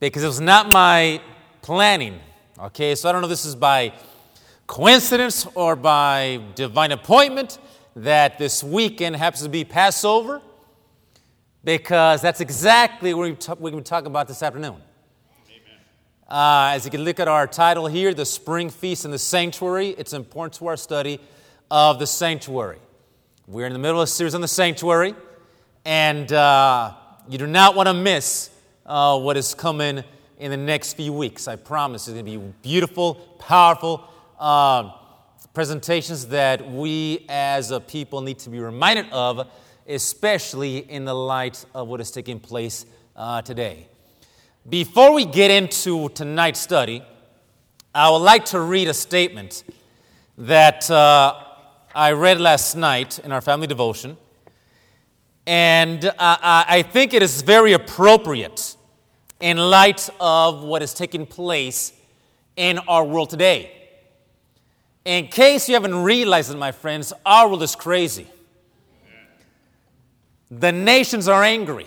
because it was not my planning. Okay, so I don't know this is by coincidence or by divine appointment that this weekend happens to be Passover, because that's exactly what we're going to talk about this afternoon. Uh, as you can look at our title here, The Spring Feast in the Sanctuary, it's important to our study of the sanctuary. We're in the middle of a series on the sanctuary, and uh, you do not want to miss uh, what is coming in the next few weeks. I promise it's going to be beautiful, powerful uh, presentations that we as a people need to be reminded of, especially in the light of what is taking place uh, today. Before we get into tonight's study, I would like to read a statement that uh, I read last night in our family devotion. And uh, I think it is very appropriate in light of what is taking place in our world today. In case you haven't realized it, my friends, our world is crazy. The nations are angry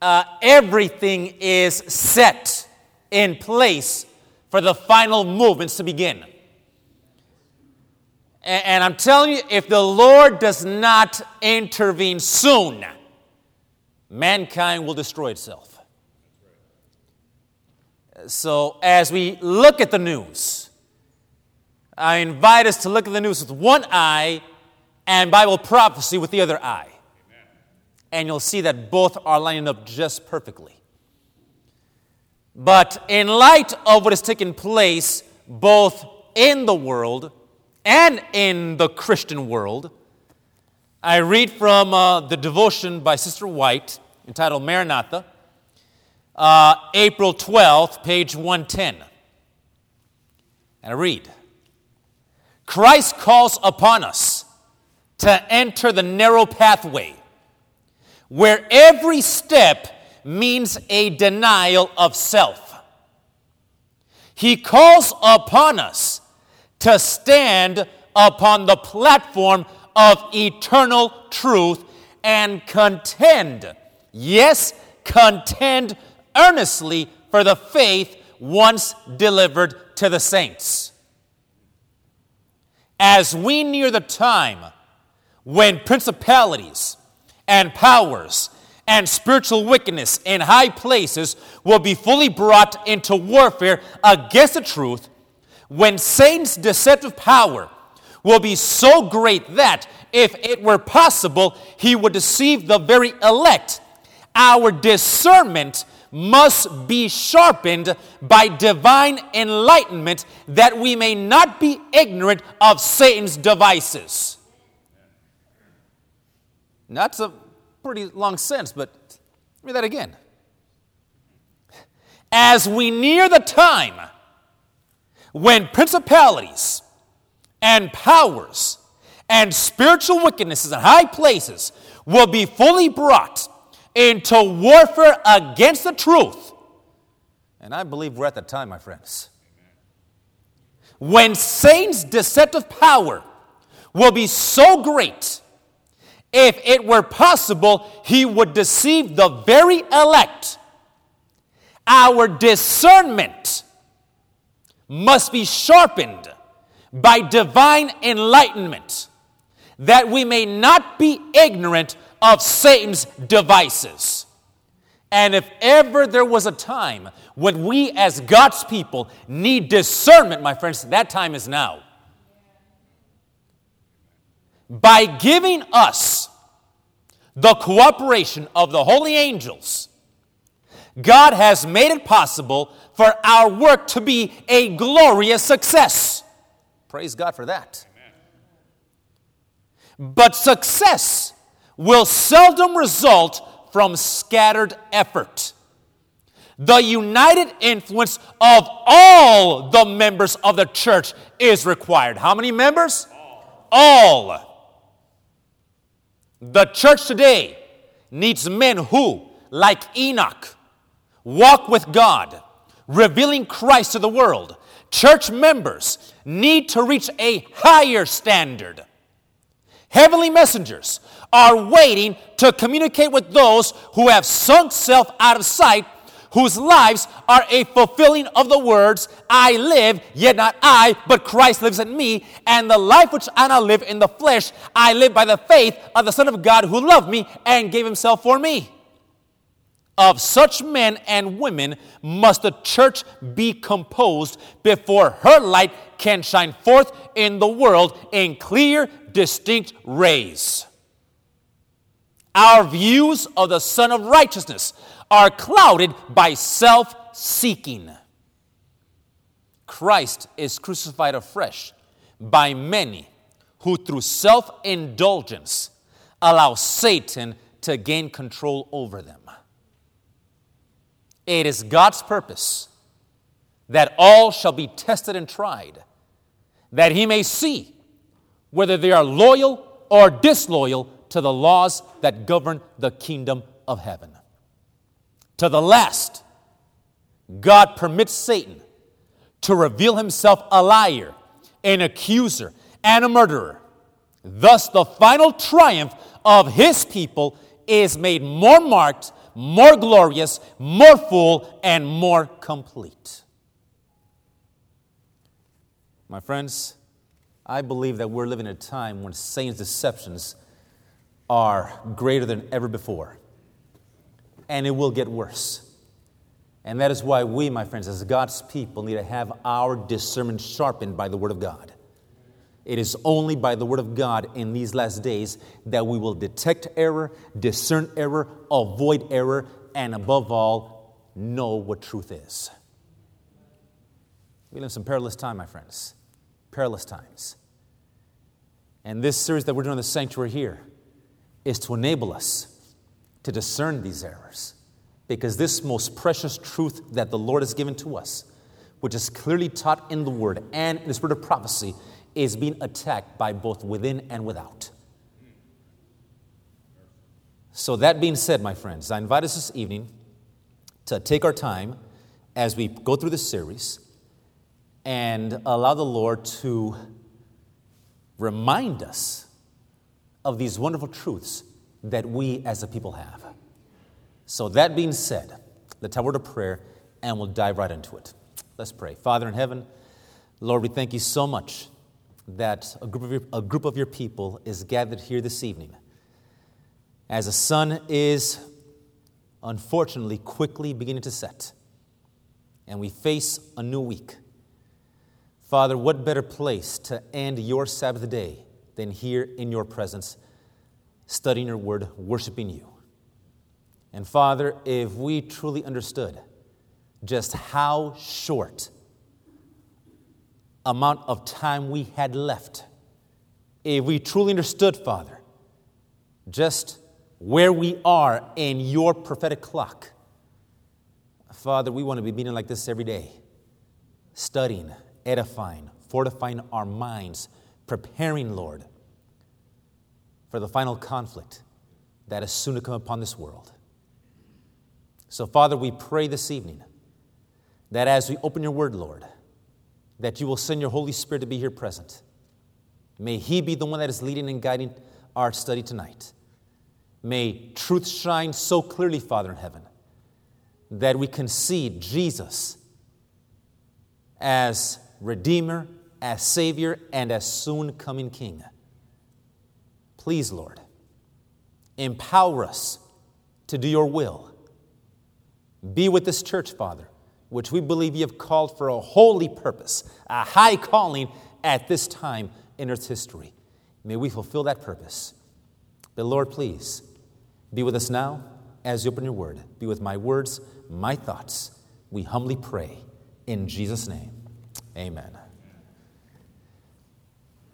uh, everything is set in place for the final movements to begin. And, and I'm telling you, if the Lord does not intervene soon, mankind will destroy itself. So, as we look at the news, I invite us to look at the news with one eye and Bible prophecy with the other eye and you'll see that both are lining up just perfectly. But in light of what has taken place both in the world and in the Christian world, I read from uh, the devotion by Sister White entitled Maranatha, uh, April 12th, page 110. And I read Christ calls upon us to enter the narrow pathway where every step means a denial of self. He calls upon us to stand upon the platform of eternal truth and contend, yes, contend earnestly for the faith once delivered to the saints. As we near the time when principalities, and powers and spiritual wickedness in high places will be fully brought into warfare against the truth when Satan's deceptive power will be so great that, if it were possible, he would deceive the very elect. Our discernment must be sharpened by divine enlightenment that we may not be ignorant of Satan's devices. That's a pretty long sentence, but read that again. As we near the time when principalities and powers and spiritual wickednesses in high places will be fully brought into warfare against the truth. And I believe we're at the time, my friends. When Satan's deceptive power will be so great if it were possible, he would deceive the very elect. Our discernment must be sharpened by divine enlightenment that we may not be ignorant of Satan's devices. And if ever there was a time when we as God's people need discernment, my friends, that time is now by giving us the cooperation of the holy angels, God has made it possible for our work to be a glorious success. Praise God for that. But success will seldom result from scattered effort. The united influence of all the members of the church is required. How many members? All. all. The church today needs men who, like Enoch, walk with God, revealing Christ to the world. Church members need to reach a higher standard. Heavenly messengers are waiting to communicate with those who have sunk self out of sight whose lives are a fulfilling of the words, I live, yet not I, but Christ lives in me, and the life which I now live in the flesh, I live by the faith of the Son of God who loved me and gave himself for me. Of such men and women must the church be composed before her light can shine forth in the world in clear, distinct rays. Our views of the Sun of Righteousness are clouded by self seeking. Christ is crucified afresh by many who, through self indulgence, allow Satan to gain control over them. It is God's purpose that all shall be tested and tried, that he may see whether they are loyal or disloyal to the laws that govern the kingdom of heaven. To the last, God permits Satan to reveal himself a liar, an accuser, and a murderer. Thus, the final triumph of his people is made more marked, more glorious, more full, and more complete. My friends, I believe that we're living in a time when Satan's deceptions are greater than ever before. And it will get worse. And that is why we, my friends, as God's people, need to have our discernment sharpened by the Word of God. It is only by the Word of God in these last days that we will detect error, discern error, avoid error, and above all, know what truth is. We live in some perilous time, my friends. Perilous times. And this series that we're doing in the sanctuary here is to enable us to discern these errors. Because this most precious truth that the Lord has given to us, which is clearly taught in the Word and in the spirit of prophecy, is being attacked by both within and without. So, that being said, my friends, I invite us this evening to take our time as we go through this series and allow the Lord to remind us of these wonderful truths that we as a people have. So, that being said, let's have a word of prayer and we'll dive right into it. Let's pray. Father in heaven, Lord, we thank you so much that a group of your, a group of your people is gathered here this evening. As the sun is unfortunately quickly beginning to set, and we face a new week. Father, what better place to end your Sabbath day than here in your presence, studying your word, worshiping you. And Father, if we truly understood just how short amount of time we had left, if we truly understood, Father, just where we are in your prophetic clock, Father, we want to be meeting like this every day, studying, edifying, fortifying our minds, preparing, Lord, for the final conflict that is soon to come upon this world. So, Father, we pray this evening that as we open your word, Lord, that you will send your Holy Spirit to be here present. May He be the one that is leading and guiding our study tonight. May truth shine so clearly, Father in heaven, that we can see Jesus as Redeemer, as Savior, and as soon coming King. Please, Lord, empower us to do your will. Be with this church, Father, which we believe you have called for a holy purpose, a high calling at this time in earth's history. May we fulfill that purpose. But Lord, please be with us now as you open your word. Be with my words, my thoughts. We humbly pray in Jesus' name. Amen.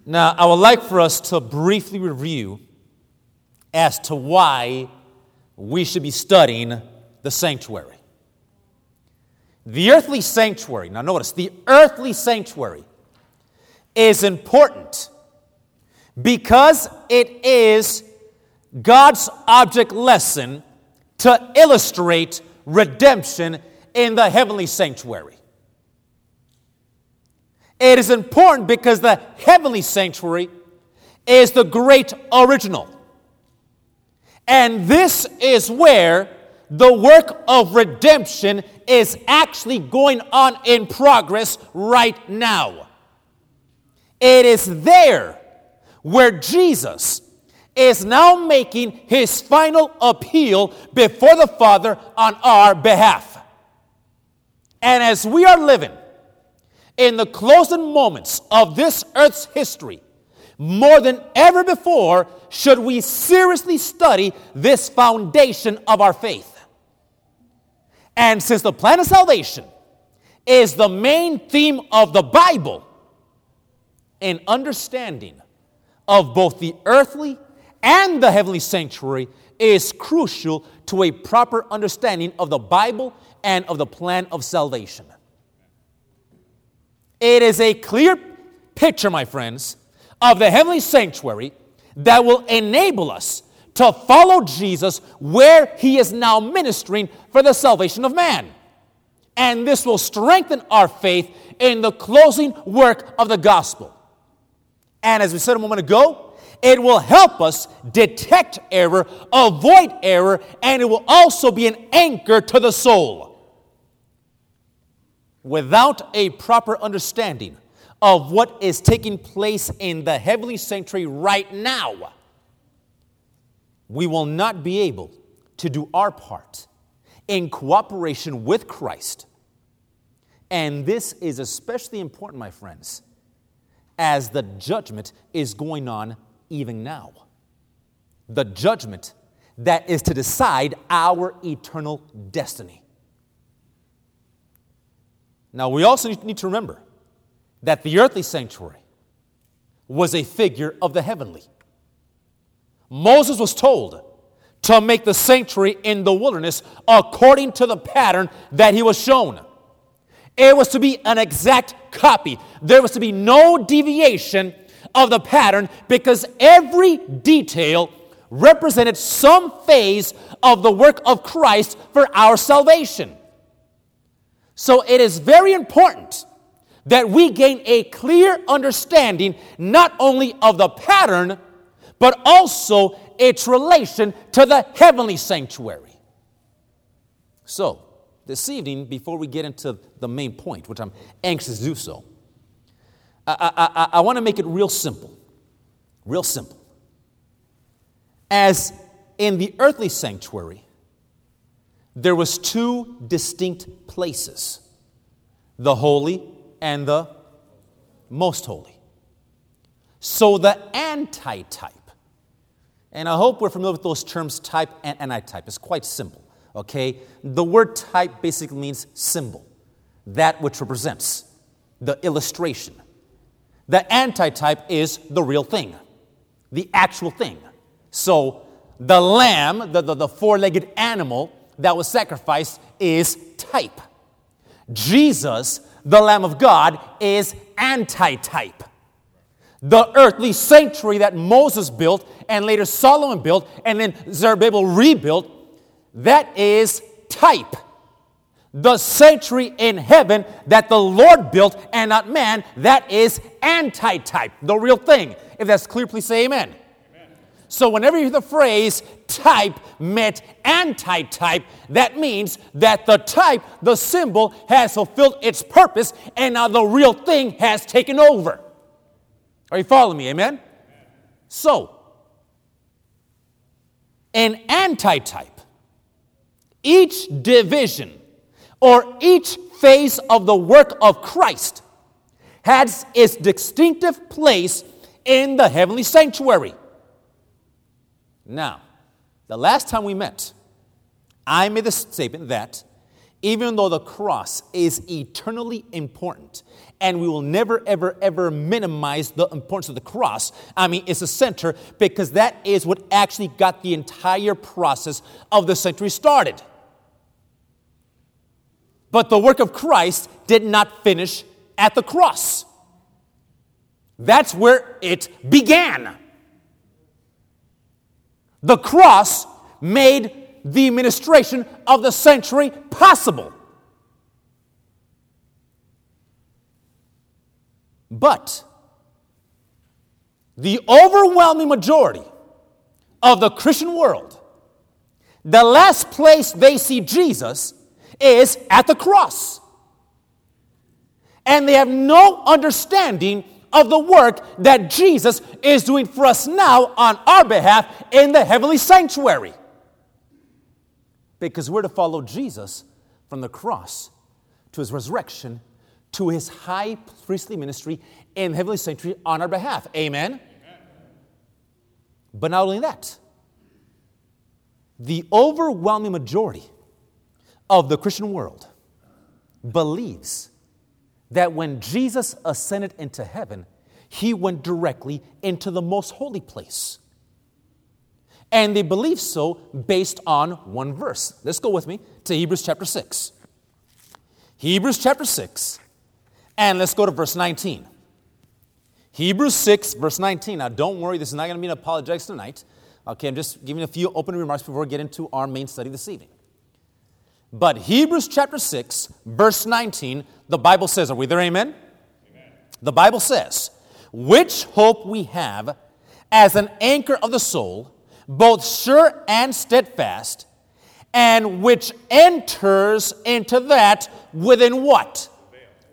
Now, I would like for us to briefly review as to why we should be studying the sanctuary. The earthly sanctuary, now notice, the earthly sanctuary is important because it is God's object lesson to illustrate redemption in the heavenly sanctuary. It is important because the heavenly sanctuary is the great original. And this is where the work of redemption is actually going on in progress right now. It is there where Jesus is now making his final appeal before the Father on our behalf. And as we are living in the closing moments of this earth's history, more than ever before, should we seriously study this foundation of our faith. And since the plan of salvation is the main theme of the Bible, an understanding of both the earthly and the heavenly sanctuary is crucial to a proper understanding of the Bible and of the plan of salvation. It is a clear picture, my friends, of the heavenly sanctuary that will enable us to follow Jesus where he is now ministering for the salvation of man. And this will strengthen our faith in the closing work of the gospel. And as we said a moment ago, it will help us detect error, avoid error, and it will also be an anchor to the soul. Without a proper understanding of what is taking place in the heavenly sanctuary right now, we will not be able to do our part in cooperation with Christ. And this is especially important, my friends, as the judgment is going on even now. The judgment that is to decide our eternal destiny. Now, we also need to remember that the earthly sanctuary was a figure of the heavenly. Moses was told to make the sanctuary in the wilderness according to the pattern that he was shown. It was to be an exact copy. There was to be no deviation of the pattern because every detail represented some phase of the work of Christ for our salvation. So it is very important that we gain a clear understanding not only of the pattern, but also its relation to the heavenly sanctuary. So, this evening, before we get into the main point, which I'm anxious to do so, I, I, I want to make it real simple. Real simple. As in the earthly sanctuary, there was two distinct places the holy and the most holy so the antitype and i hope we're familiar with those terms type and antitype it's quite simple okay the word type basically means symbol that which represents the illustration the antitype is the real thing the actual thing so the lamb the, the, the four-legged animal that was sacrificed is type. Jesus, the Lamb of God, is antitype. The earthly sanctuary that Moses built and later Solomon built and then Zerubbabel rebuilt, that is type. The sanctuary in heaven that the Lord built and not man, that is antitype, the real thing. If that's clear, please say amen. So, whenever you hear the phrase type met antitype, that means that the type, the symbol, has fulfilled its purpose and now the real thing has taken over. Are you following me? Amen? So, an antitype, each division or each phase of the work of Christ has its distinctive place in the heavenly sanctuary. Now, the last time we met, I made the statement that even though the cross is eternally important, and we will never, ever, ever minimize the importance of the cross. I mean, it's a center because that is what actually got the entire process of the sanctuary started. But the work of Christ did not finish at the cross. That's where it began. The cross made the administration of the sanctuary possible. But the overwhelming majority of the Christian world the last place they see Jesus is at the cross. And they have no understanding of the work that Jesus is doing for us now on our behalf in the heavenly sanctuary. Because we're to follow Jesus from the cross to his resurrection to his high priestly ministry in heavenly sanctuary on our behalf. Amen? Amen? But not only that, the overwhelming majority of the Christian world believes that when Jesus ascended into heaven, he went directly into the most holy place. And they believe so based on one verse. Let's go with me to Hebrews chapter 6. Hebrews chapter 6, and let's go to verse 19. Hebrews 6, verse 19. Now, don't worry, this is not going to be an apologetics tonight. Okay, I'm just giving a few opening remarks before we get into our main study this evening. But Hebrews chapter 6, verse 19, the Bible says, Are we there? Amen? amen? The Bible says, Which hope we have as an anchor of the soul, both sure and steadfast, and which enters into that within what?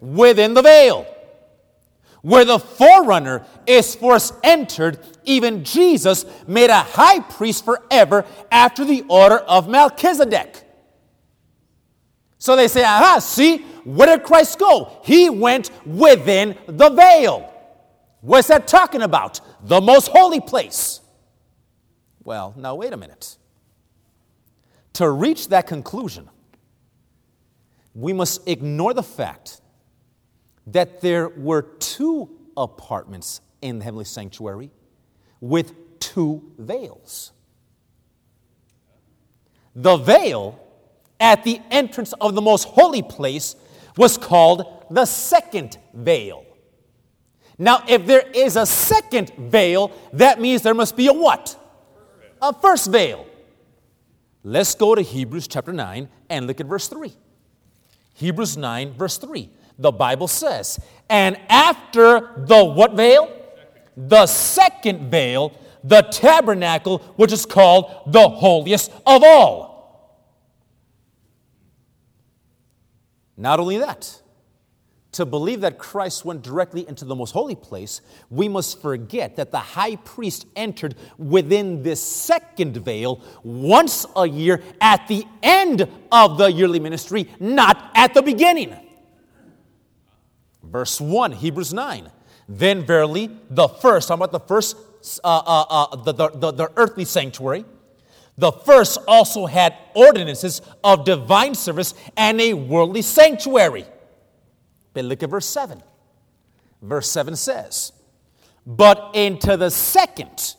Within the veil. Where the forerunner is first entered, even Jesus made a high priest forever after the order of Melchizedek. So they say, aha, see, where did Christ go? He went within the veil. What's that talking about? The most holy place. Well, now wait a minute. To reach that conclusion, we must ignore the fact that there were two apartments in the heavenly sanctuary with two veils. The veil at the entrance of the most holy place was called the second veil. Now, if there is a second veil, that means there must be a what? A first veil. Let's go to Hebrews chapter 9 and look at verse 3. Hebrews 9, verse 3. The Bible says, And after the what veil? The second veil, the tabernacle, which is called the holiest of all. Not only that, to believe that Christ went directly into the most holy place, we must forget that the high priest entered within this second veil once a year at the end of the yearly ministry, not at the beginning. Verse 1, Hebrews 9. Then verily, the first, I'm about the first, uh, uh, uh, the, the, the earthly sanctuary, the first also had ordinances of divine service and a worldly sanctuary. But look at verse 7. Verse 7 says, But into the second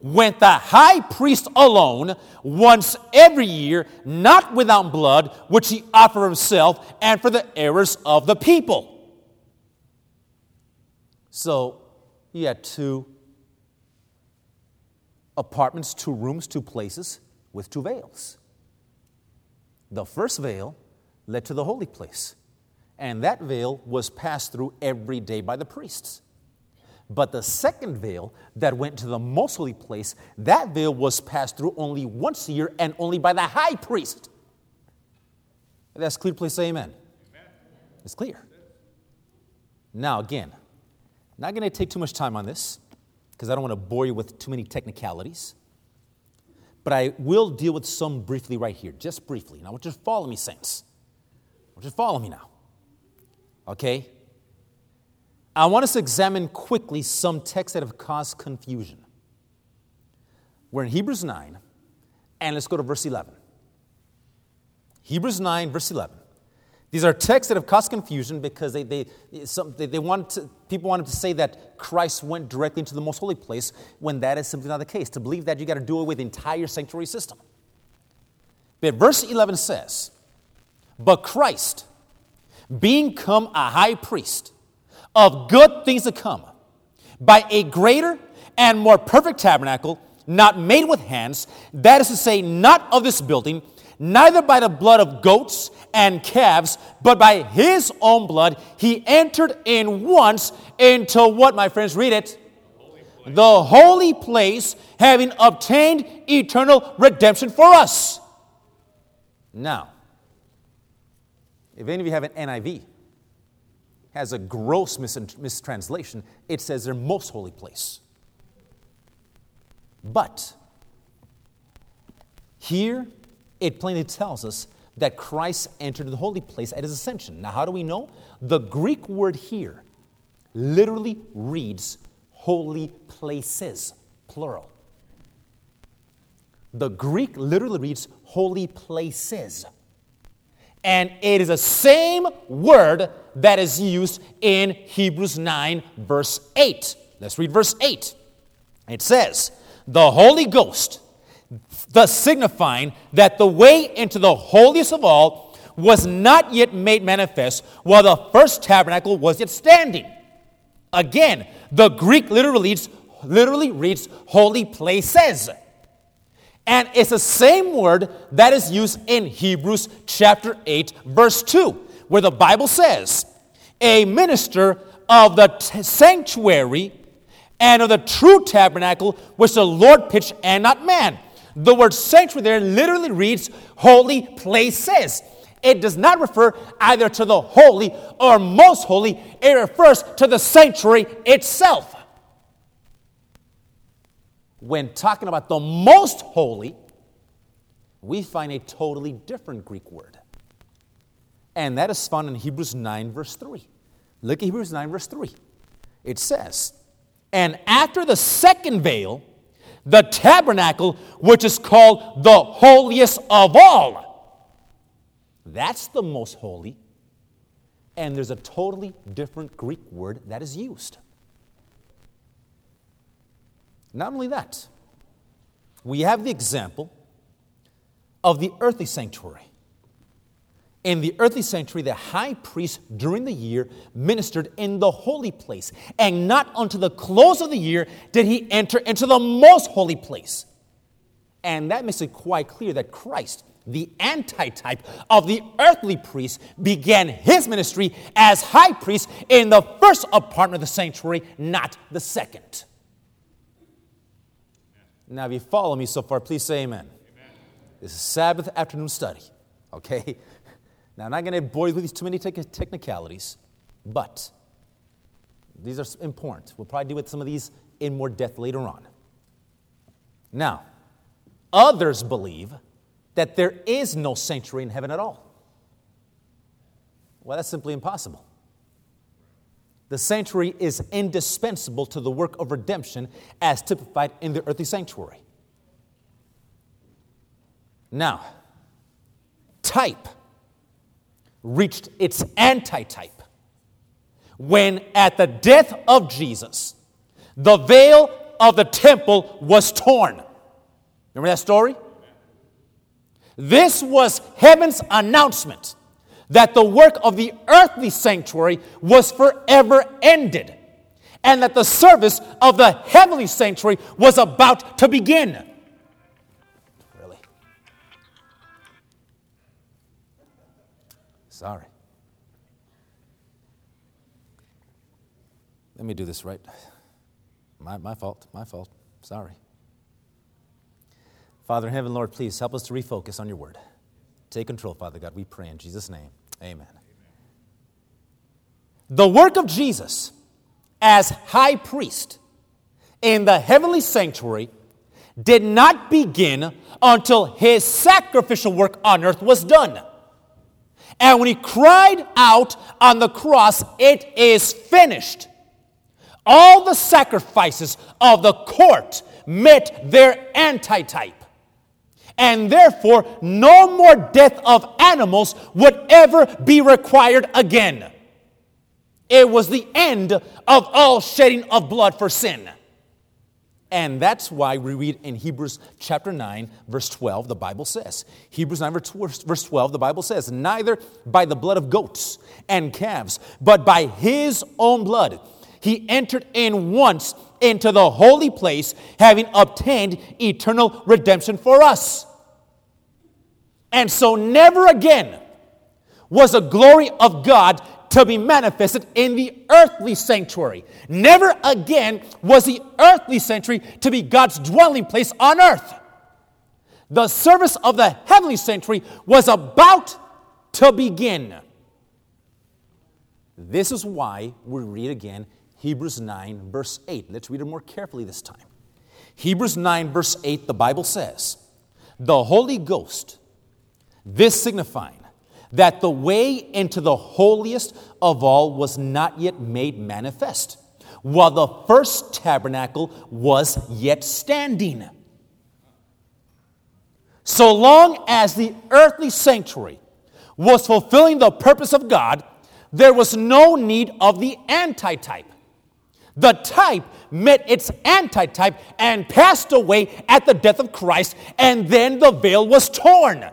went the high priest alone once every year, not without blood, which he offered himself and for the errors of the people. So he had two apartments, two rooms, two places with two veils. The first veil led to the holy place, and that veil was passed through every day by the priests. But the second veil that went to the most holy place, that veil was passed through only once a year and only by the high priest. If that's clear, please say amen. amen. It's clear. Now, again, not going to take too much time on this because I don't want to bore you with too many technicalities. But I will deal with some briefly right here, just briefly. Now, I want you to follow me, saints. I want you to follow me now. Okay? I want us to examine quickly some texts that have caused confusion. We're in Hebrews 9, and let's go to verse 11. Hebrews 9, verse 11. These are texts that have caused confusion because they, they, some, they, they want to, people wanted to say that Christ went directly into the most holy place when that is simply not the case. To believe that, you got to do away with the entire sanctuary system. But verse 11 says, But Christ, being come a high priest of good things to come, by a greater and more perfect tabernacle, not made with hands, that is to say, not of this building, neither by the blood of goats and calves, but by his own blood, he entered in once into what, my friends, read it? The holy place, having obtained eternal redemption for us. Now, if any of you have an NIV, has a gross mis- mistranslation, it says their most holy place. But here it plainly tells us that Christ entered the holy place at his ascension. Now, how do we know? The Greek word here literally reads holy places, plural. The Greek literally reads holy places. And it is the same word that is used in Hebrews 9, verse 8. Let's read verse 8. It says, The Holy Ghost, thus signifying that the way into the holiest of all was not yet made manifest while the first tabernacle was yet standing. Again, the Greek literally reads, literally reads holy places. And it's the same word that is used in Hebrews chapter 8, verse 2, where the Bible says, A minister of the t- sanctuary and of the true tabernacle which the Lord pitched and not man. The word sanctuary there literally reads holy places. It does not refer either to the holy or most holy, it refers to the sanctuary itself when talking about the most holy, we find a totally different Greek word. And that is found in Hebrews 9, verse 3. Look at Hebrews 9, verse 3. It says, And after the second veil, the tabernacle, which is called the holiest of all. That's the most holy. And there's a totally different Greek word that is used. Not only that, we have the example of the earthly sanctuary. In the earthly sanctuary, the high priest during the year ministered in the holy place, and not until the close of the year did he enter into the most holy place. And that makes it quite clear that Christ, the antitype of the earthly priest, began his ministry as high priest in the first apartment of the sanctuary, not the second. Now, if you follow me so far, please say amen. amen. This is Sabbath afternoon study, okay? Now, I'm not going to bore you with these too many technicalities, but these are important. We'll probably deal with some of these in more depth later on. Now, others believe that there is no sanctuary in heaven at all. Well, that's simply impossible. The sanctuary is indispensable to the work of redemption as typified in the earthly sanctuary. Now, type reached its antitype when, at the death of Jesus, the veil of the temple was torn. Remember that story? This was heaven's announcement that the work of the earthly sanctuary was forever ended, and that the service of the heavenly sanctuary was about to begin. Sorry. Let me do this right. My, my fault, my fault. Sorry. Father in heaven, Lord, please help us to refocus on your word. Take control, Father God. We pray in Jesus' name. Amen. The work of Jesus as high priest in the heavenly sanctuary did not begin until his sacrificial work on earth was done. And when he cried out on the cross, It is finished, all the sacrifices of the court met their antitype and therefore no more death of animals would ever be required again. It was the end of all shedding of blood for sin. And that's why we read in Hebrews chapter 9, verse 12, the Bible says, Hebrews 9, verse 12, the Bible says, Neither by the blood of goats and calves, but by his own blood, he entered in once into the holy place, having obtained eternal redemption for us. And so, never again was the glory of God to be manifested in the earthly sanctuary. Never again was the earthly sanctuary to be God's dwelling place on earth. The service of the heavenly sanctuary was about to begin. This is why we read again Hebrews 9, verse 8. Let's read it more carefully this time. Hebrews 9, verse 8, the Bible says, The Holy Ghost, this signifying that the way into the holiest of all was not yet made manifest, while the first tabernacle was yet standing. So long as the earthly sanctuary was fulfilling the purpose of God, there was no need of the antitype. The type met its antitype and passed away at the death of Christ, and then the veil was torn.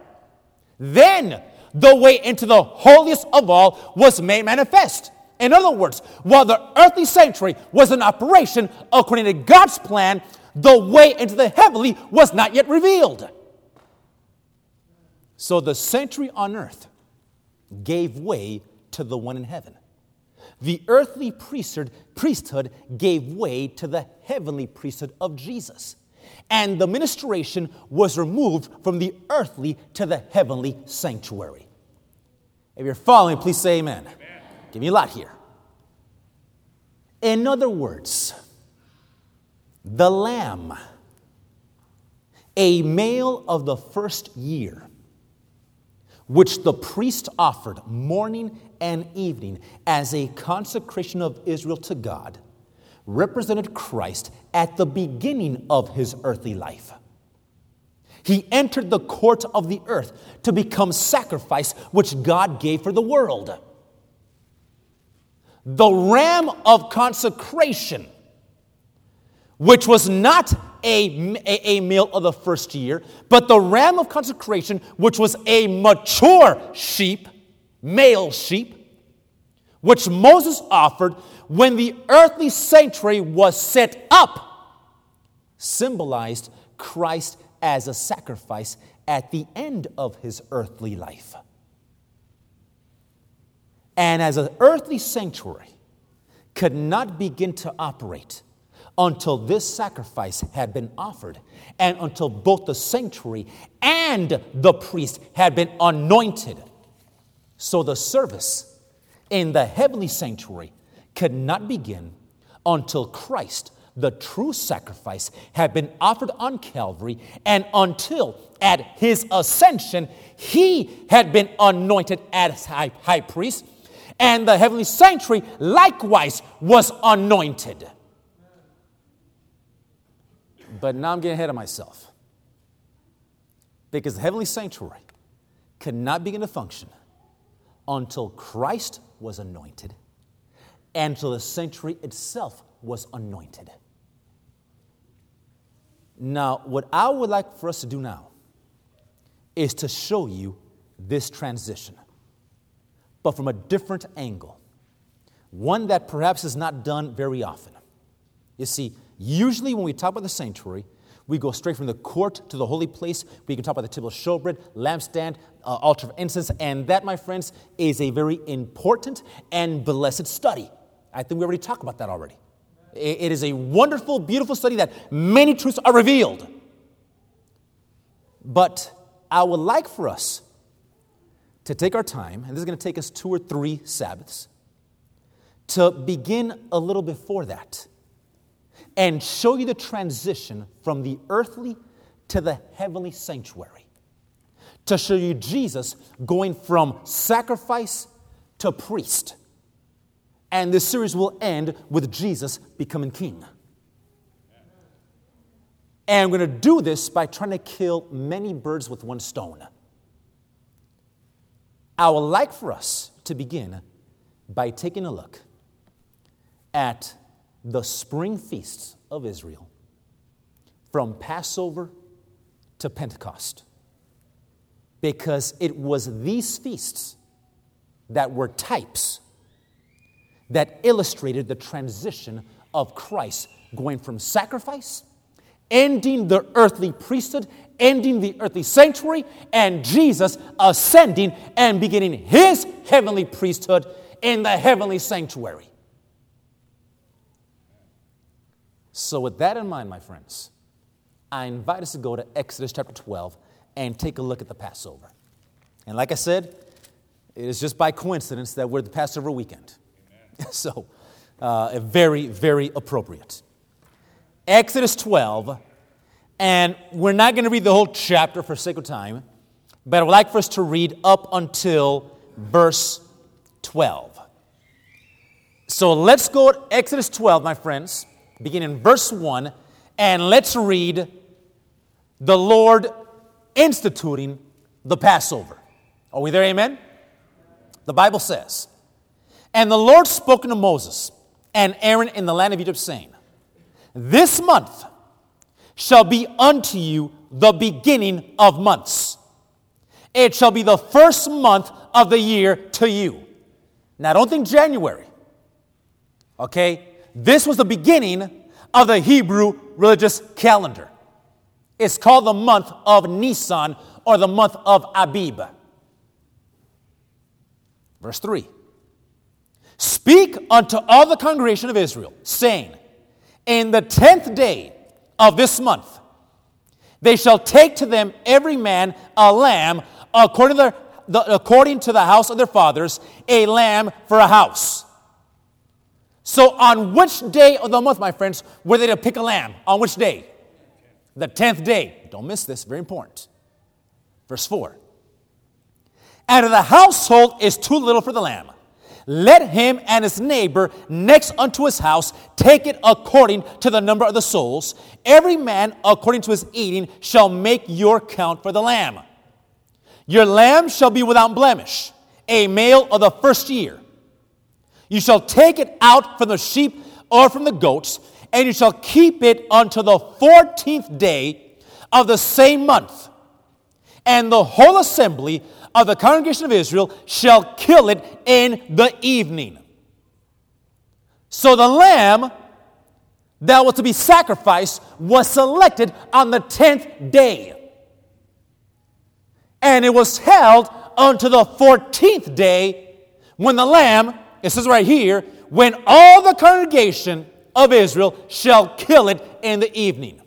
Then the way into the holiest of all was made manifest. In other words, while the earthly sanctuary was in operation according to God's plan, the way into the heavenly was not yet revealed. So the sanctuary on earth gave way to the one in heaven. The earthly priesthood, priesthood gave way to the heavenly priesthood of Jesus. And the ministration was removed from the earthly to the heavenly sanctuary. If you're following, please say amen. amen. Give me a lot here. In other words, the lamb, a male of the first year, which the priest offered morning and evening as a consecration of Israel to God, represented Christ at the beginning of his earthly life. He entered the court of the earth to become sacrifice which God gave for the world. The ram of consecration, which was not a, a, a male of the first year, but the ram of consecration, which was a mature sheep, male sheep, which Moses offered when the earthly sanctuary was set up, symbolized Christ as a sacrifice at the end of his earthly life. And as an earthly sanctuary could not begin to operate until this sacrifice had been offered and until both the sanctuary and the priest had been anointed. So the service in the heavenly sanctuary could not begin until Christ, the true sacrifice, had been offered on Calvary and until at his ascension he had been anointed as high, high priest and the heavenly sanctuary likewise was anointed. But now I'm getting ahead of myself. Because the heavenly sanctuary could not begin to function until Christ was anointed until the sanctuary itself was anointed. Now, what I would like for us to do now is to show you this transition, but from a different angle, one that perhaps is not done very often. You see, Usually, when we talk about the sanctuary, we go straight from the court to the holy place. We can talk about the table of showbread, lampstand, uh, altar of incense, and that, my friends, is a very important and blessed study. I think we already talked about that already. it is a wonderful, beautiful study that many truths are revealed. But I would like for us to take our time, and this is going to take us two or three Sabbaths, to begin a little before that and show you the transition from the earthly to the heavenly sanctuary. To show you Jesus going from sacrifice to priest. And this series will end with Jesus becoming king. And we're going to do this by trying to kill many birds with one stone. I would like for us to begin by taking a look at the spring feasts of Israel from Passover to Pentecost. Because it was these feasts that were types that illustrated the transition of Christ going from sacrifice, ending the earthly priesthood, ending the earthly sanctuary, and Jesus ascending and beginning his heavenly priesthood in the heavenly sanctuary. So, with that in mind, my friends, I invite us to go to Exodus chapter 12 and take a look at the Passover. And like I said, it is just by coincidence that we're the Passover weekend. so, uh, very, very appropriate. Exodus 12, and we're not going to read the whole chapter for sake of time, but I would like for us to read up until verse 12. So let's go to Exodus 12, my friends, beginning in verse 1, and let's read the Lord instituting the Passover. Are we there? Amen? The Bible says, And the Lord spoke to Moses and Aaron in the land of Egypt, saying, This month shall be unto you the beginning of months. It shall be the first month of the year to you. Now, don't think January. Okay? This was the beginning of the Hebrew religious calendar. It's called the month of Nisan or the month of Abib. Verse 3 Speak unto all the congregation of Israel, saying, In the tenth day of this month, they shall take to them every man a lamb according to, the, according to the house of their fathers, a lamb for a house. So, on which day of the month, my friends, were they to pick a lamb? On which day? The tenth day. Don't miss this, very important. Verse 4 And if the household is too little for the lamb, let him and his neighbor next unto his house take it according to the number of the souls. Every man according to his eating shall make your count for the lamb. Your lamb shall be without blemish, a male of the first year. You shall take it out from the sheep or from the goats, and you shall keep it until the fourteenth day of the same month. And the whole assembly of the congregation of Israel shall kill it in the evening. So the lamb that was to be sacrificed was selected on the tenth day and it was held unto the 14th day when the lamb, it says right here, when all the congregation of Israel shall kill it in the evening.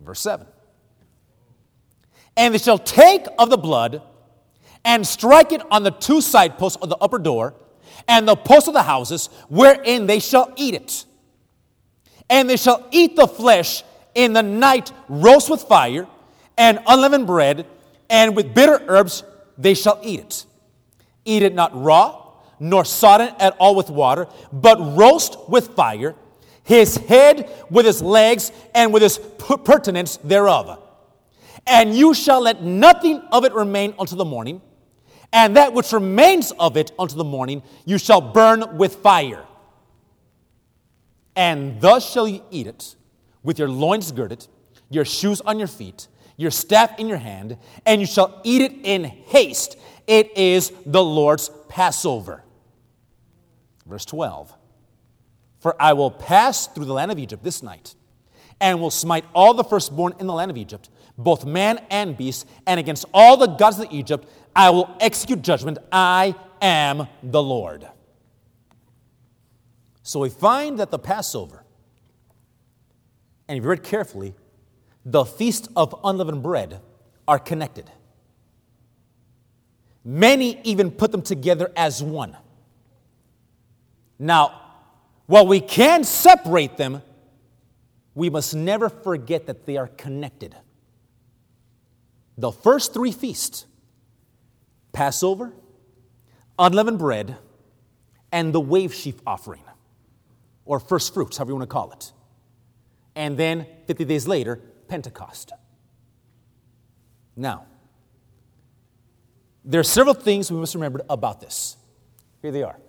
Verse 7. And they shall take of the blood and strike it on the two side posts of the upper door and the posts of the houses wherein they shall eat it. And they shall eat the flesh in the night roast with fire and unleavened bread, and with bitter herbs they shall eat it. Eat it not raw, nor sodden at all with water, but roast with fire, his head with his legs, and with his purtenance thereof. And you shall let nothing of it remain until the morning, and that which remains of it until the morning you shall burn with fire. And thus shall you eat it, with your loins girded, your shoes on your feet, your staff in your hand, and you shall eat it in haste. It is the Lord's Passover. Verse 12 For I will pass through the land of Egypt this night, and will smite all the firstborn in the land of Egypt, both man and beast, and against all the gods of Egypt I will execute judgment. I am the Lord. So we find that the Passover, and if you read carefully, the Feast of Unleavened Bread are connected. Many even put them together as one. Now, while we can separate them, we must never forget that they are connected. The first three feasts Passover, unleavened bread, and the wave sheaf offering, or first fruits, however you want to call it. And then 50 days later, Pentecost. Now, there are several things we must remember about this. Here they are.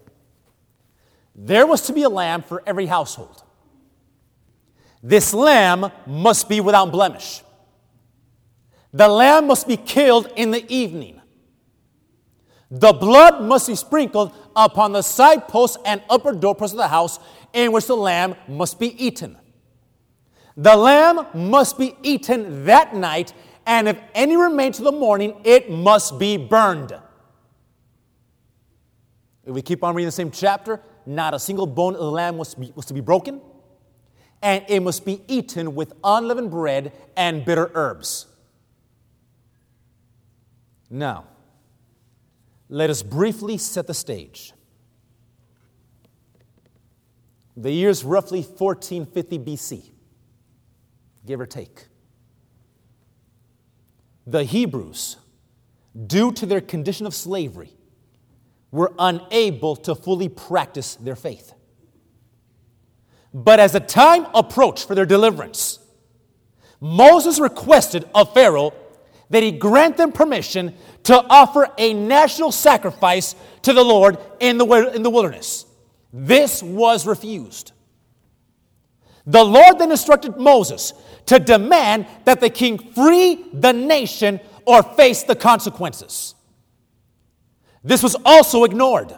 There was to be a lamb for every household. This lamb must be without blemish. The lamb must be killed in the evening. The blood must be sprinkled upon the side posts and upper doorposts of the house in which the lamb must be eaten. The lamb must be eaten that night, and if any remain to the morning, it must be burned. If we keep on reading the same chapter, not a single bone of the lamb was to be, was to be broken, and it must be eaten with unleavened bread and bitter herbs. Now, let us briefly set the stage. The year is roughly 1450 BC, give or take. The Hebrews, due to their condition of slavery, were unable to fully practice their faith. But as the time approached for their deliverance, Moses requested of Pharaoh that he grant them permission to offer a national sacrifice to the Lord in the, in the wilderness. This was refused. The Lord then instructed Moses to demand that the king free the nation or face the consequences. This was also ignored.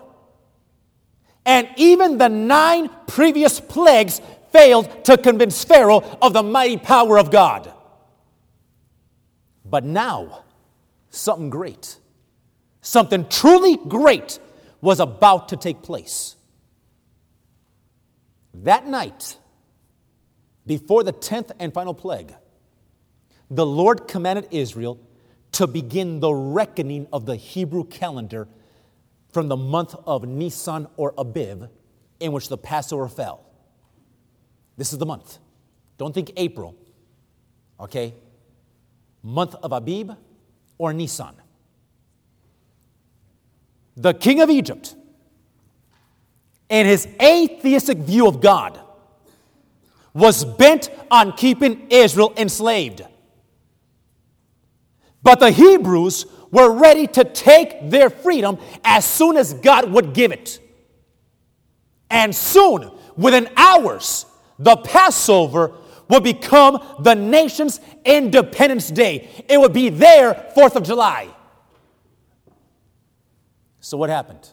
And even the nine previous plagues failed to convince Pharaoh of the mighty power of God. But now, something great, something truly great was about to take place. That night, before the tenth and final plague, the Lord commanded Israel to begin the reckoning of the Hebrew calendar from the month of Nisan or Abib, in which the Passover fell. This is the month. Don't think April, okay? Month of Abib or Nisan. The king of Egypt, in his atheistic view of God, was bent on keeping Israel enslaved. But the Hebrews were ready to take their freedom as soon as God would give it. And soon, within hours, the Passover would become the nation's Independence Day. It would be their 4th of July. So, what happened?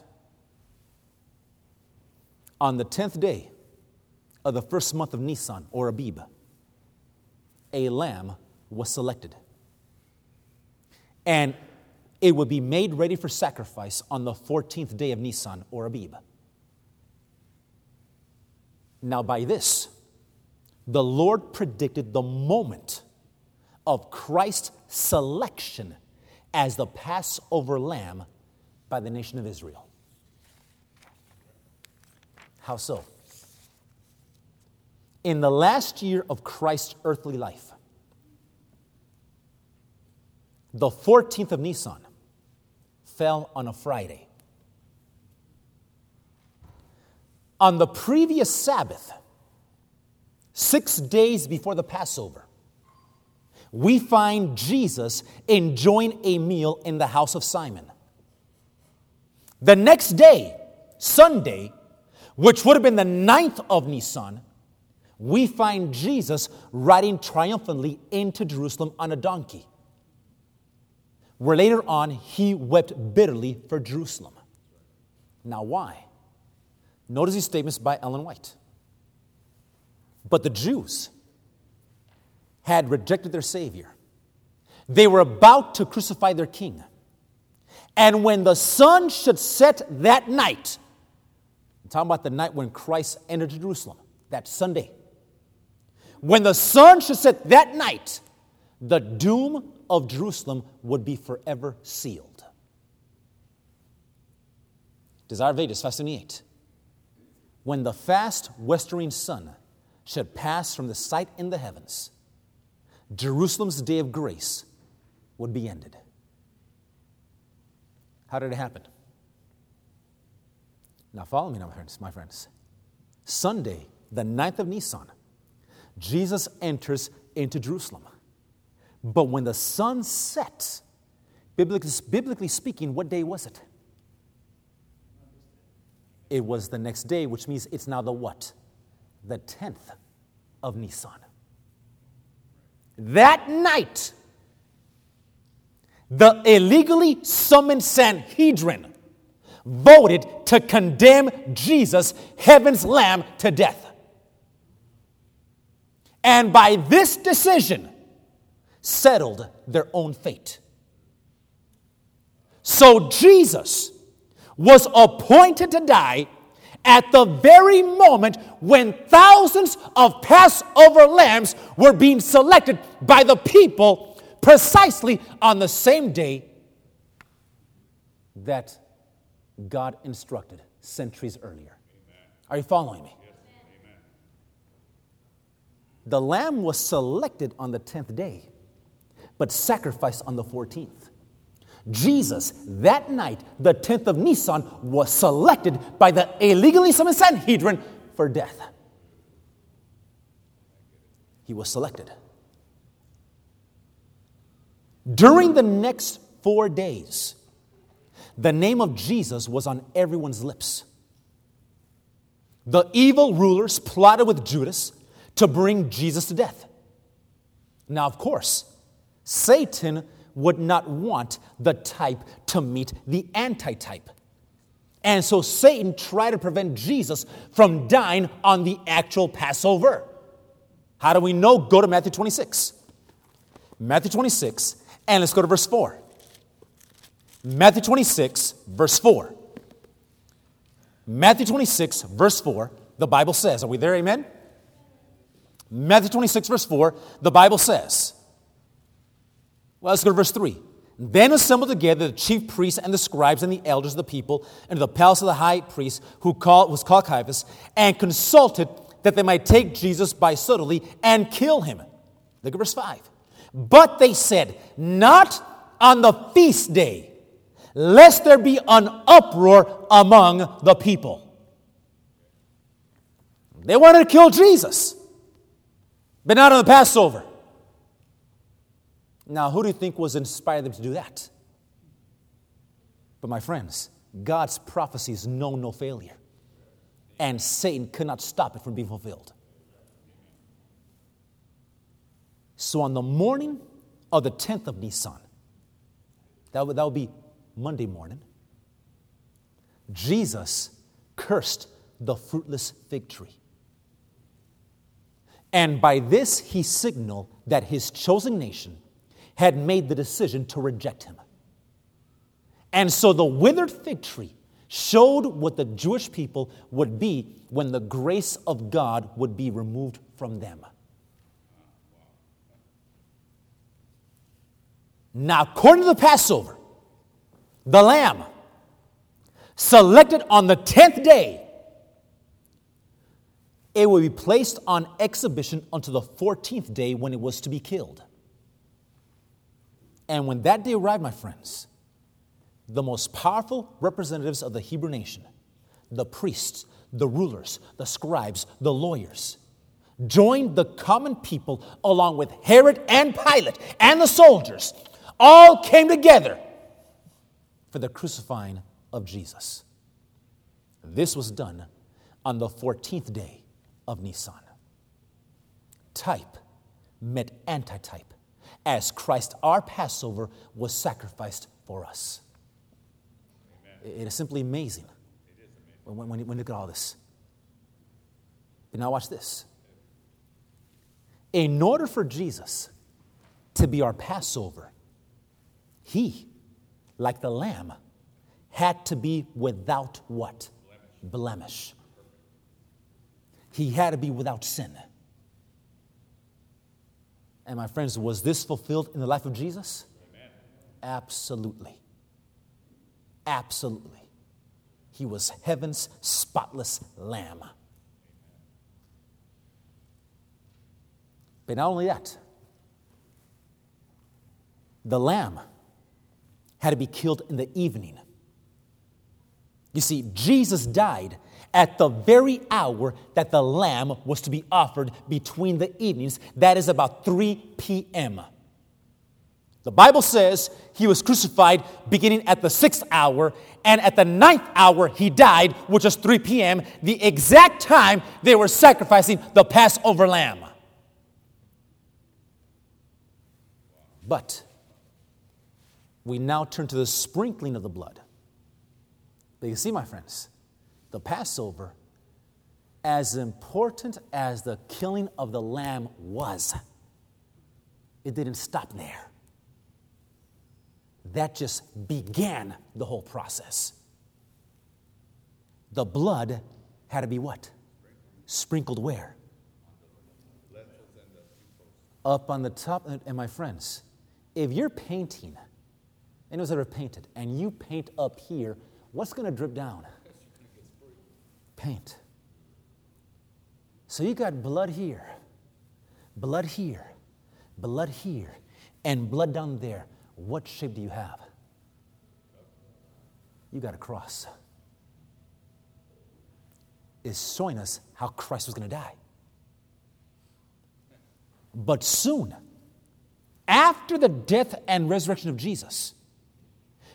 On the 10th day of the first month of Nisan or Abib, a lamb was selected. And it would be made ready for sacrifice on the 14th day of Nisan or Abib. Now, by this, the Lord predicted the moment of Christ's selection as the Passover lamb by the nation of Israel. How so? In the last year of Christ's earthly life, the 14th of Nisan, fell on a Friday. On the previous Sabbath, six days before the Passover, we find Jesus enjoying a meal in the house of Simon. The next day, Sunday, which would have been the ninth of Nisan, we find Jesus riding triumphantly into Jerusalem on a donkey where later on he wept bitterly for Jerusalem. Now, why? Notice these statements by Ellen White. But the Jews had rejected their Savior. They were about to crucify their king. And when the sun should set that night, I'm talking about the night when Christ entered Jerusalem, that Sunday. When the sun should set that night, the doom of Jerusalem would be forever sealed. Desire of Ages, 578. When the fast westering sun should pass from the sight in the heavens, Jerusalem's day of grace would be ended. How did it happen? Now, follow me now, my friends. My friends. Sunday, the 9th of Nisan, Jesus enters into Jerusalem. But when the sun set, biblically, biblically speaking, what day was it? It was the next day, which means it's now the what? The 10th of Nisan. That night, the illegally summoned Sanhedrin voted to condemn Jesus, heaven's lamb, to death. And by this decision, settled their own fate. So Jesus was appointed to die at the very moment when thousands of Passover lambs were being selected by the people precisely on the same day that God instructed centuries earlier. Are you following me? The lamb was selected on the 10th day, but sacrificed on the 14th. Jesus, that night, the 10th of Nisan, was selected by the illegally summoned Sanhedrin for death. He was selected. During the next four days, the name of Jesus was on everyone's lips. The evil rulers plotted with Judas to bring Jesus to death. Now, of course, Satan would not want the type to meet the antitype. And so Satan tried to prevent Jesus from dying on the actual Passover. How do we know? Go to Matthew 26. Matthew 26, and let's go to verse 4. Matthew 26, verse 4. Matthew 26, verse 4, the Bible says, Are we there? Amen? Matthew 26, verse 4, the Bible says, well, let's go to verse 3. Then assembled together the chief priests and the scribes and the elders of the people into the palace of the high priest, who called, was called Caiaphas, and consulted that they might take Jesus by subtlety and kill him. Look at verse 5. But they said, Not on the feast day, lest there be an uproar among the people. They wanted to kill Jesus, but not on the Passover. Now, who do you think was inspired them to do that? But my friends, God's prophecies know no failure, and Satan could not stop it from being fulfilled. So, on the morning of the 10th of Nisan, that would, that would be Monday morning, Jesus cursed the fruitless fig tree. And by this, he signaled that his chosen nation had made the decision to reject him. And so the withered fig tree showed what the Jewish people would be when the grace of God would be removed from them. Now, according to the Passover, the lamb selected on the 10th day, it would be placed on exhibition until the 14th day when it was to be killed. And when that day arrived, my friends, the most powerful representatives of the Hebrew nation, the priests, the rulers, the scribes, the lawyers, joined the common people along with Herod and Pilate and the soldiers, all came together for the crucifying of Jesus. This was done on the 14th day of Nisan. Type met antitype as Christ, our Passover, was sacrificed for us. Amen. It is simply amazing, it is amazing. When, when, when you look at all this. But now, watch this. In order for Jesus to be our Passover, he, like the lamb, had to be without what? Blemish. Blemish. He had to be without sin. And my friends, was this fulfilled in the life of Jesus? Amen. Absolutely. Absolutely. He was heaven's spotless lamb. But not only that, the lamb had to be killed in the evening. You see, Jesus died at the very hour that the lamb was to be offered between the evenings. That is about 3 p.m. The Bible says he was crucified beginning at the sixth hour, and at the ninth hour he died, which is 3 p.m., the exact time they were sacrificing the Passover lamb. But we now turn to the sprinkling of the blood. But you see, my friends, the Passover, as important as the killing of the lamb was, it didn't stop there. That just began the whole process. The blood had to be what? Sprinkled where? Up on the top. Uh, and my friends, if you're painting, anyone's ever painted, and you paint up here, what's going to drip down? Paint. So you got blood here, blood here, blood here, and blood down there. What shape do you have? You got a cross. Is showing us how Christ was going to die. But soon, after the death and resurrection of Jesus,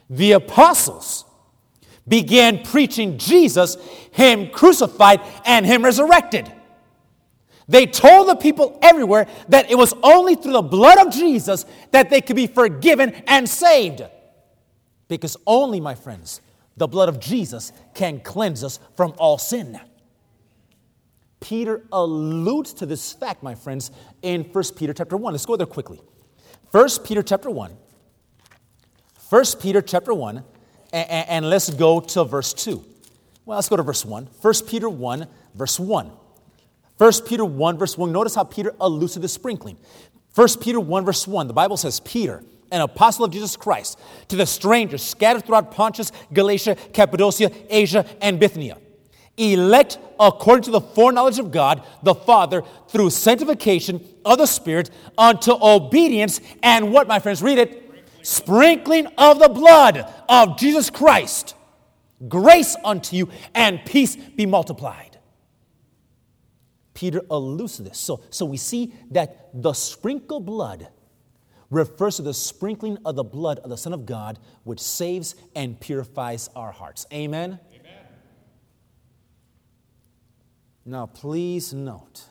the apostles began preaching Jesus, Him crucified, and Him resurrected. They told the people everywhere that it was only through the blood of Jesus that they could be forgiven and saved. Because only, my friends, the blood of Jesus can cleanse us from all sin. Peter alludes to this fact, my friends, in 1 Peter chapter 1. Let's go there quickly. 1 Peter chapter 1. 1 Peter chapter 1, and, and let's go to verse 2. Well, let's go to verse 1. 1 Peter 1, verse 1. 1 Peter 1, verse 1. Notice how Peter alludes to the sprinkling. 1 Peter 1, verse 1, the Bible says, Peter, an apostle of Jesus Christ, to the strangers scattered throughout Pontus, Galatia, Cappadocia, Asia, and Bithynia, elect according to the foreknowledge of God the Father through sanctification of the Spirit unto obedience and what, my friends, read it sprinkling of the blood of Jesus Christ. Grace unto you and peace be multiplied. Peter alludes to this. So, so we see that the sprinkled blood refers to the sprinkling of the blood of the Son of God, which saves and purifies our hearts. Amen? Amen. Now, please note,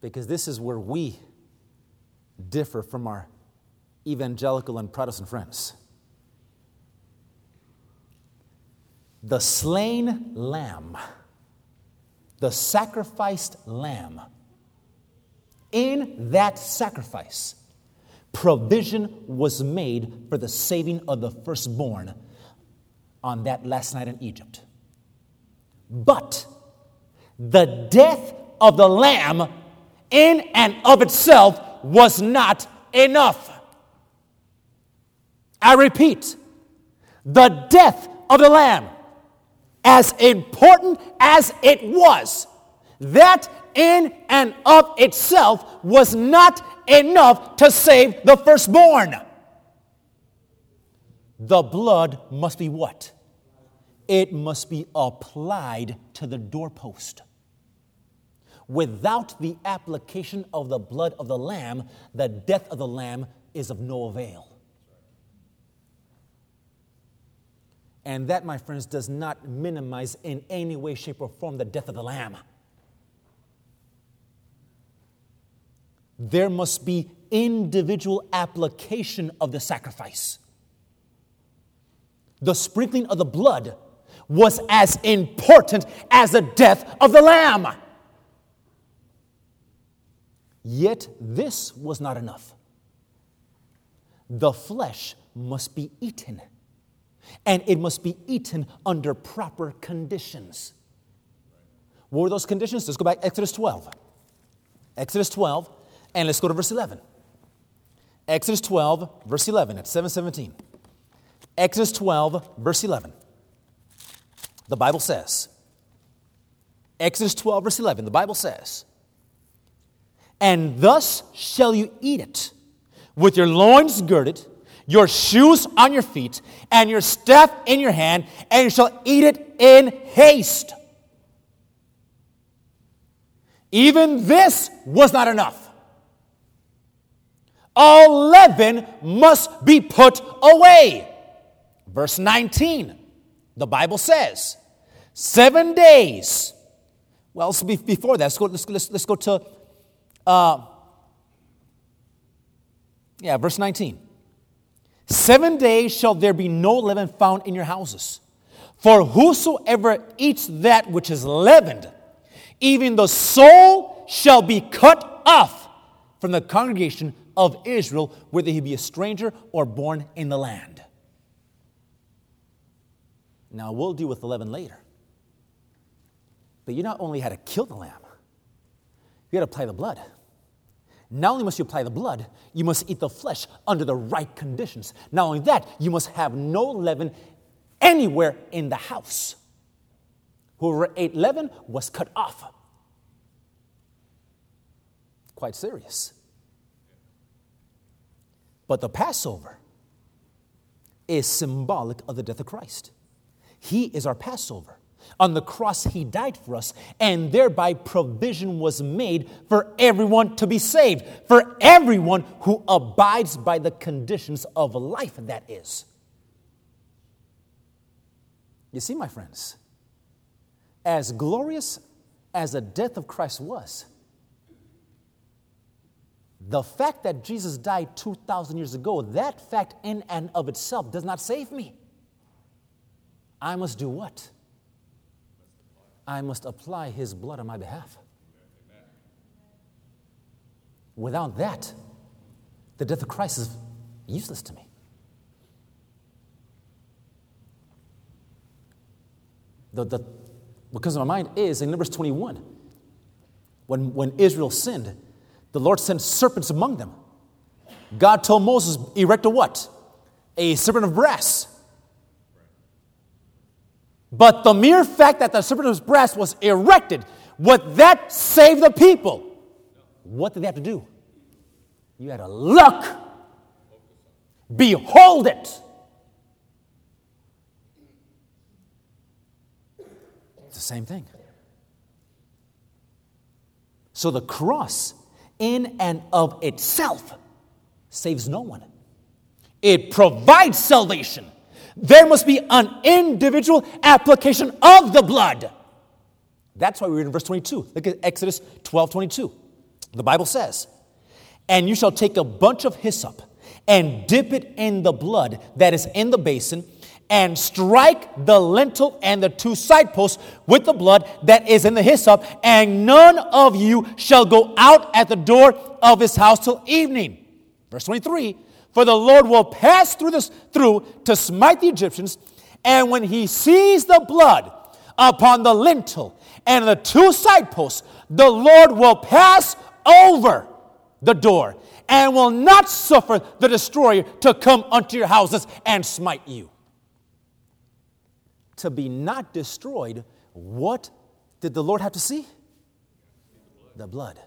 because this is where we differ from our evangelical and Protestant friends. The slain lamb the sacrificed lamb. In that sacrifice, provision was made for the saving of the firstborn on that last night in Egypt. But the death of the lamb in and of itself was not enough. I repeat, the death of the lamb as important as it was, that in and of itself was not enough to save the firstborn. The blood must be what? It must be applied to the doorpost. Without the application of the blood of the lamb, the death of the lamb is of no avail. And that, my friends, does not minimize in any way, shape, or form the death of the Lamb. There must be individual application of the sacrifice. The sprinkling of the blood was as important as the death of the Lamb. Yet this was not enough. The flesh must be eaten and it must be eaten under proper conditions. What were those conditions? Let's go back Exodus 12. Exodus 12, and let's go to verse 11. Exodus 12, verse 11, at 717. Exodus 12, verse 11. The Bible says, Exodus 12, verse 11, the Bible says, And thus shall you eat it, with your loins girded, your shoes on your feet, and your staff in your hand, and you shall eat it in haste. Even this was not enough. All leaven must be put away. Verse 19, the Bible says, seven days. Well, before that, let's go, let's, let's, let's go to, uh, yeah, verse 19. Seven days shall there be no leaven found in your houses. For whosoever eats that which is leavened, even the soul shall be cut off from the congregation of Israel, whether he be a stranger or born in the land. Now, we'll deal with the leaven later. But you not only had to kill the lamb, you had to apply the blood. Not only must you apply the blood, you must eat the flesh under the right conditions. Not only that, you must have no leaven anywhere in the house. Whoever ate leaven was cut off. Quite serious. But the Passover is symbolic of the death of Christ. He is our Passover. On the cross, He died for us, and thereby provision was made for everyone to be saved, for everyone who abides by the conditions of life, that is. You see, my friends, as glorious as the death of Christ was, the fact that Jesus died 2,000 years ago, that fact in and of itself does not save me. I must do what? I must apply his blood on my behalf. Without that, the death of Christ is useless to me. The, the, to my mind is in Numbers 21, when, when Israel sinned, the Lord sent serpents among them. God told Moses, erect a what? A serpent of brass. But the mere fact that the serpent's brass was erected, would that save the people? What did they have to do? You had to look, behold it. It's the same thing. So the cross in and of itself saves no one. It provides salvation. There must be an individual application of the blood. That's why we read in verse 22. Look at Exodus 12 22. The Bible says, And you shall take a bunch of hyssop and dip it in the blood that is in the basin and strike the lintel and the two side posts with the blood that is in the hyssop, and none of you shall go out at the door of his house till evening. Verse 23 For the Lord will pass through this through to smite the Egyptians, and when he sees the blood upon the lintel and the two side posts, the Lord will pass over the door and will not suffer the destroyer to come unto your houses and smite you to be not destroyed, what did the Lord have to see? The blood.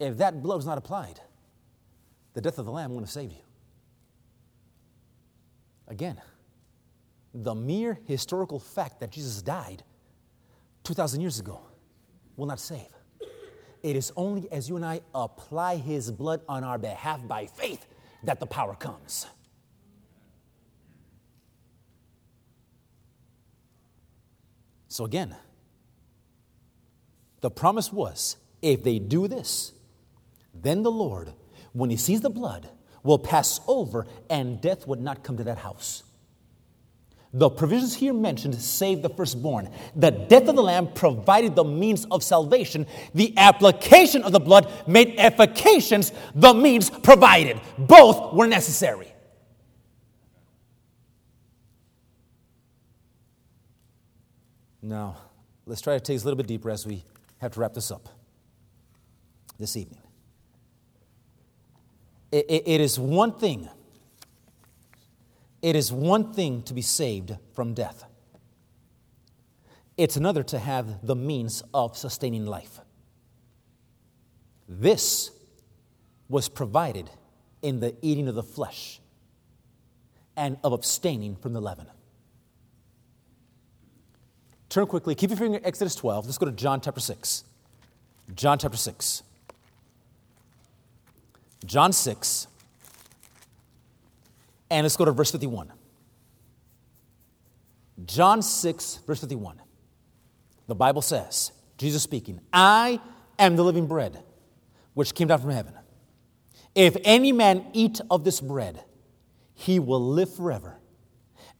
If that blood was not applied, the death of the Lamb wouldn't have saved you. Again, the mere historical fact that Jesus died 2,000 years ago will not save. It is only as you and I apply His blood on our behalf by faith that the power comes. So again, the promise was if they do this, then the Lord, when he sees the blood, will pass over and death would not come to that house. The provisions here mentioned saved the firstborn. The death of the lamb provided the means of salvation. The application of the blood made efficacious the means provided. Both were necessary. Now, let's try to take this a little bit deeper as we have to wrap this up this evening. It, it, is one thing, it is one thing to be saved from death. It's another to have the means of sustaining life. This was provided in the eating of the flesh and of abstaining from the leaven. Turn quickly, keep your finger in Exodus 12. Let's go to John chapter 6. John chapter 6. John 6. And let's go to verse 51. John 6, verse 51. The Bible says, Jesus speaking, I am the living bread which came down from heaven. If any man eat of this bread, he will live forever.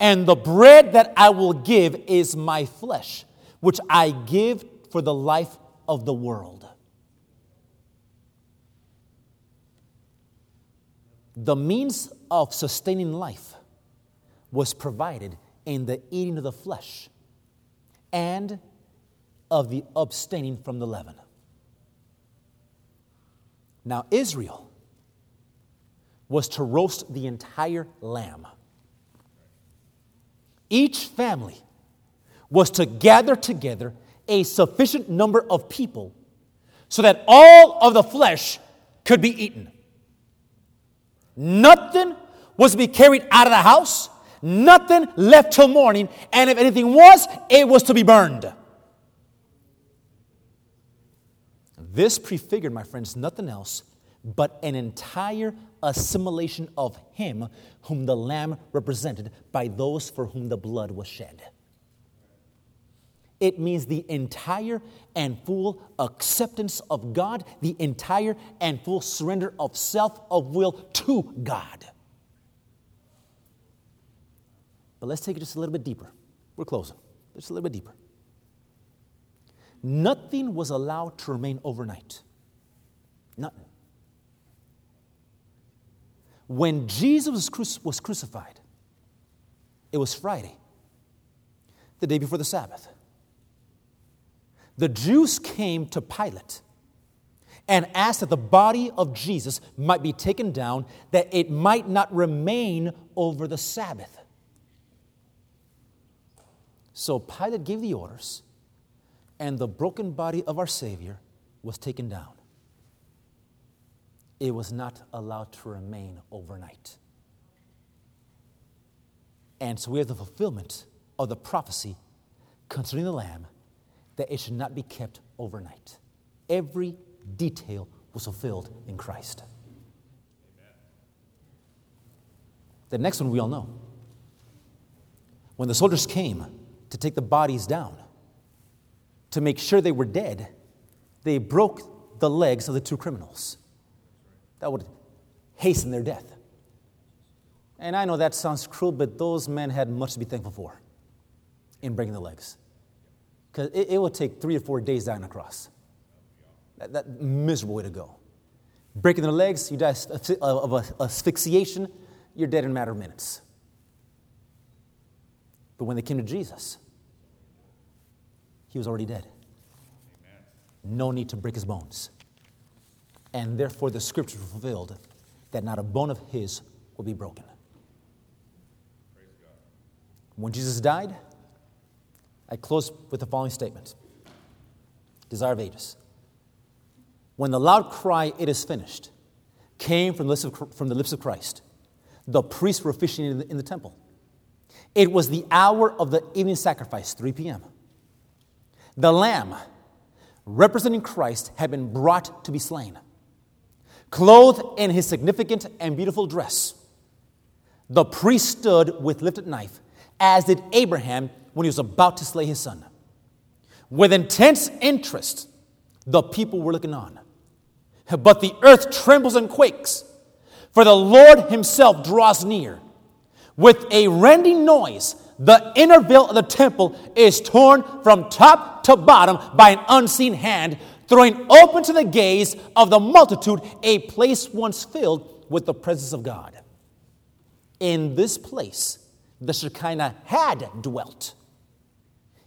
And the bread that I will give is my flesh, which I give for the life of the world. The means of sustaining life was provided in the eating of the flesh and of the abstaining from the leaven. Now, Israel was to roast the entire lamb. Each family was to gather together a sufficient number of people so that all of the flesh could be eaten. Nothing was to be carried out of the house, nothing left till morning, and if anything was, it was to be burned. This prefigured, my friends, nothing else but an entire assimilation of Him whom the Lamb represented by those for whom the blood was shed. It means the entire and full acceptance of God, the entire and full surrender of self, of will to God. But let's take it just a little bit deeper. We're closing. Just a little bit deeper. Nothing was allowed to remain overnight. Nothing. When Jesus was crucified, it was Friday, the day before the Sabbath. The Jews came to Pilate and asked that the body of Jesus might be taken down, that it might not remain over the Sabbath. So Pilate gave the orders, and the broken body of our Savior was taken down it was not allowed to remain overnight. And so we have the fulfillment of the prophecy concerning the Lamb that it should not be kept overnight. Every detail was fulfilled in Christ. Amen. The next one we all know. When the soldiers came to take the bodies down, to make sure they were dead, they broke the legs of the two criminals that would hasten their death. And I know that sounds cruel, but those men had much to be thankful for in breaking the legs. Because it, it would take three or four days down the cross. That, that miserable way to go. Breaking their legs, you die of asphyxiation, you're dead in a matter of minutes. But when they came to Jesus, he was already dead. No need to break his bones and therefore the scripture fulfilled that not a bone of his will be broken. When Jesus died, I close with the following statement Desire of Ages. When the loud cry, It is finished, came from the lips of, from the lips of Christ, the priests were officiating in the, in the temple. It was the hour of the evening sacrifice, 3 p.m. The lamb, representing Christ, had been brought to be slain clothed in his significant and beautiful dress. The priest stood with lifted knife, as did Abraham when he was about to slay his son. With intense interest, the people were looking on. But the earth trembles and quakes, for the Lord himself draws near. With a rending noise, the inner veil of the temple is torn from top to bottom by an unseen hand throwing open to the gaze of the multitude a place once filled with the presence of God. In this place, the Shekinah had dwelt.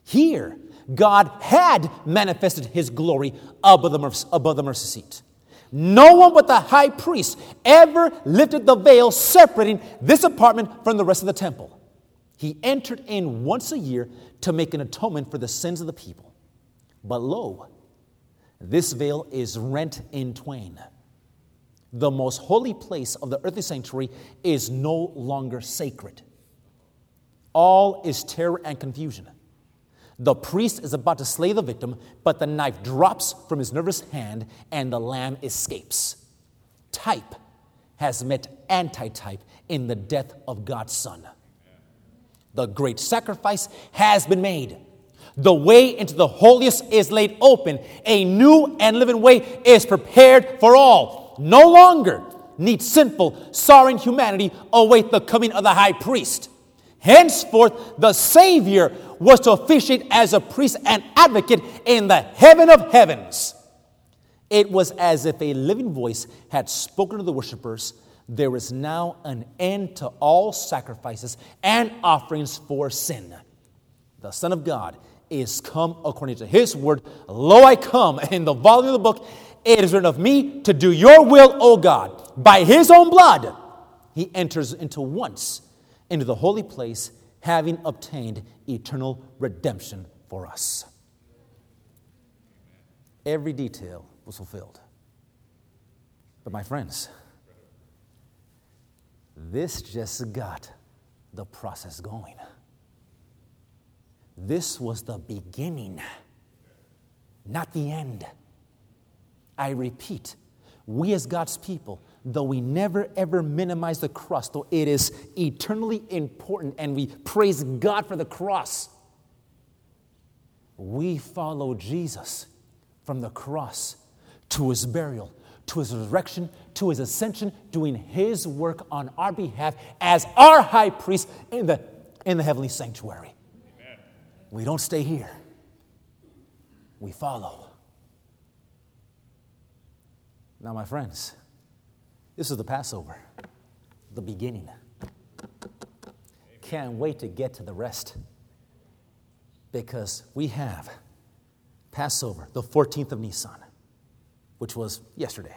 Here, God had manifested his glory above the, mercy, above the mercy seat. No one but the high priest ever lifted the veil separating this apartment from the rest of the temple. He entered in once a year to make an atonement for the sins of the people. But lo, this veil is rent in twain. The most holy place of the earthly sanctuary is no longer sacred. All is terror and confusion. The priest is about to slay the victim, but the knife drops from his nervous hand and the lamb escapes. Type has met antitype in the death of God's Son. The great sacrifice has been made. The way into the holiest is laid open. A new and living way is prepared for all. No longer need sinful, sorrowing humanity await the coming of the high priest. Henceforth, the Savior was to officiate as a priest and advocate in the heaven of heavens. It was as if a living voice had spoken to the worshippers. There is now an end to all sacrifices and offerings for sin. The Son of God is come according to his word. Lo, I come. In the volume of the book, it is written of me to do your will, O God. By his own blood, he enters into once into the holy place, having obtained eternal redemption for us. Every detail was fulfilled. But, my friends, this just got the process going. This was the beginning, not the end. I repeat, we as God's people, though we never ever minimize the cross, though it is eternally important and we praise God for the cross, we follow Jesus from the cross to his burial, to his resurrection, to his ascension, doing his work on our behalf as our high priest in the, in the heavenly sanctuary. Amen. We don't stay here, we follow. Now, my friends, this is the Passover, the beginning. Can't wait to get to the rest because we have Passover, the 14th of Nisan, which was yesterday.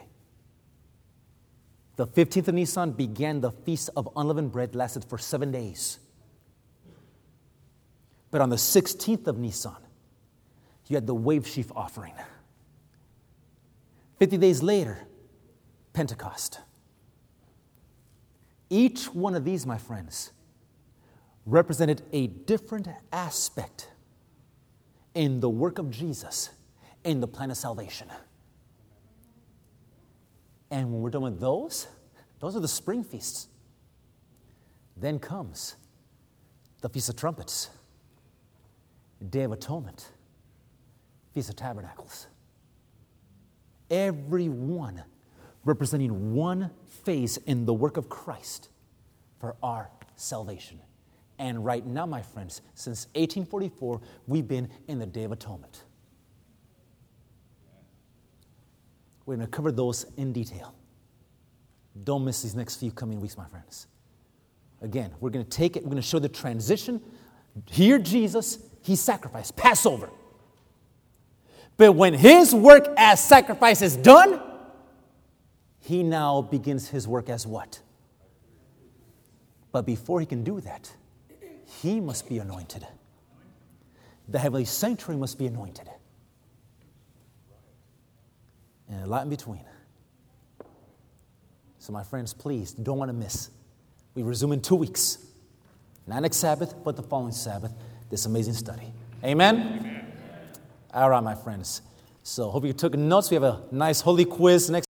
The 15th of Nisan began the Feast of Unleavened Bread, lasted for seven days. But on the 16th of Nisan, you had the wave sheaf offering. 50 days later, Pentecost. Each one of these, my friends, represented a different aspect in the work of Jesus in the plan of salvation. And when we're done with those, those are the spring feasts. Then comes the Feast of Trumpets, Day of Atonement, Feast of Tabernacles every one representing one in the work of Christ for our salvation. And right now, my friends, since 1844, we've been in the Day of Atonement. We're going to cover those in detail. Don't miss these next few coming weeks, my friends. Again, we're going to take it, we're going to show the transition. Here, Jesus, he sacrificed, Passover. But when his work as sacrifice is done, he now begins his work as what? But before he can do that, he must be anointed. The heavenly sanctuary must be anointed. And a lot in between. So, my friends, please don't want to miss. We resume in two weeks. Not next Sabbath, but the following Sabbath, this amazing study. Amen? Amen. All right, my friends. So hope you took notes. We have a nice holy quiz next.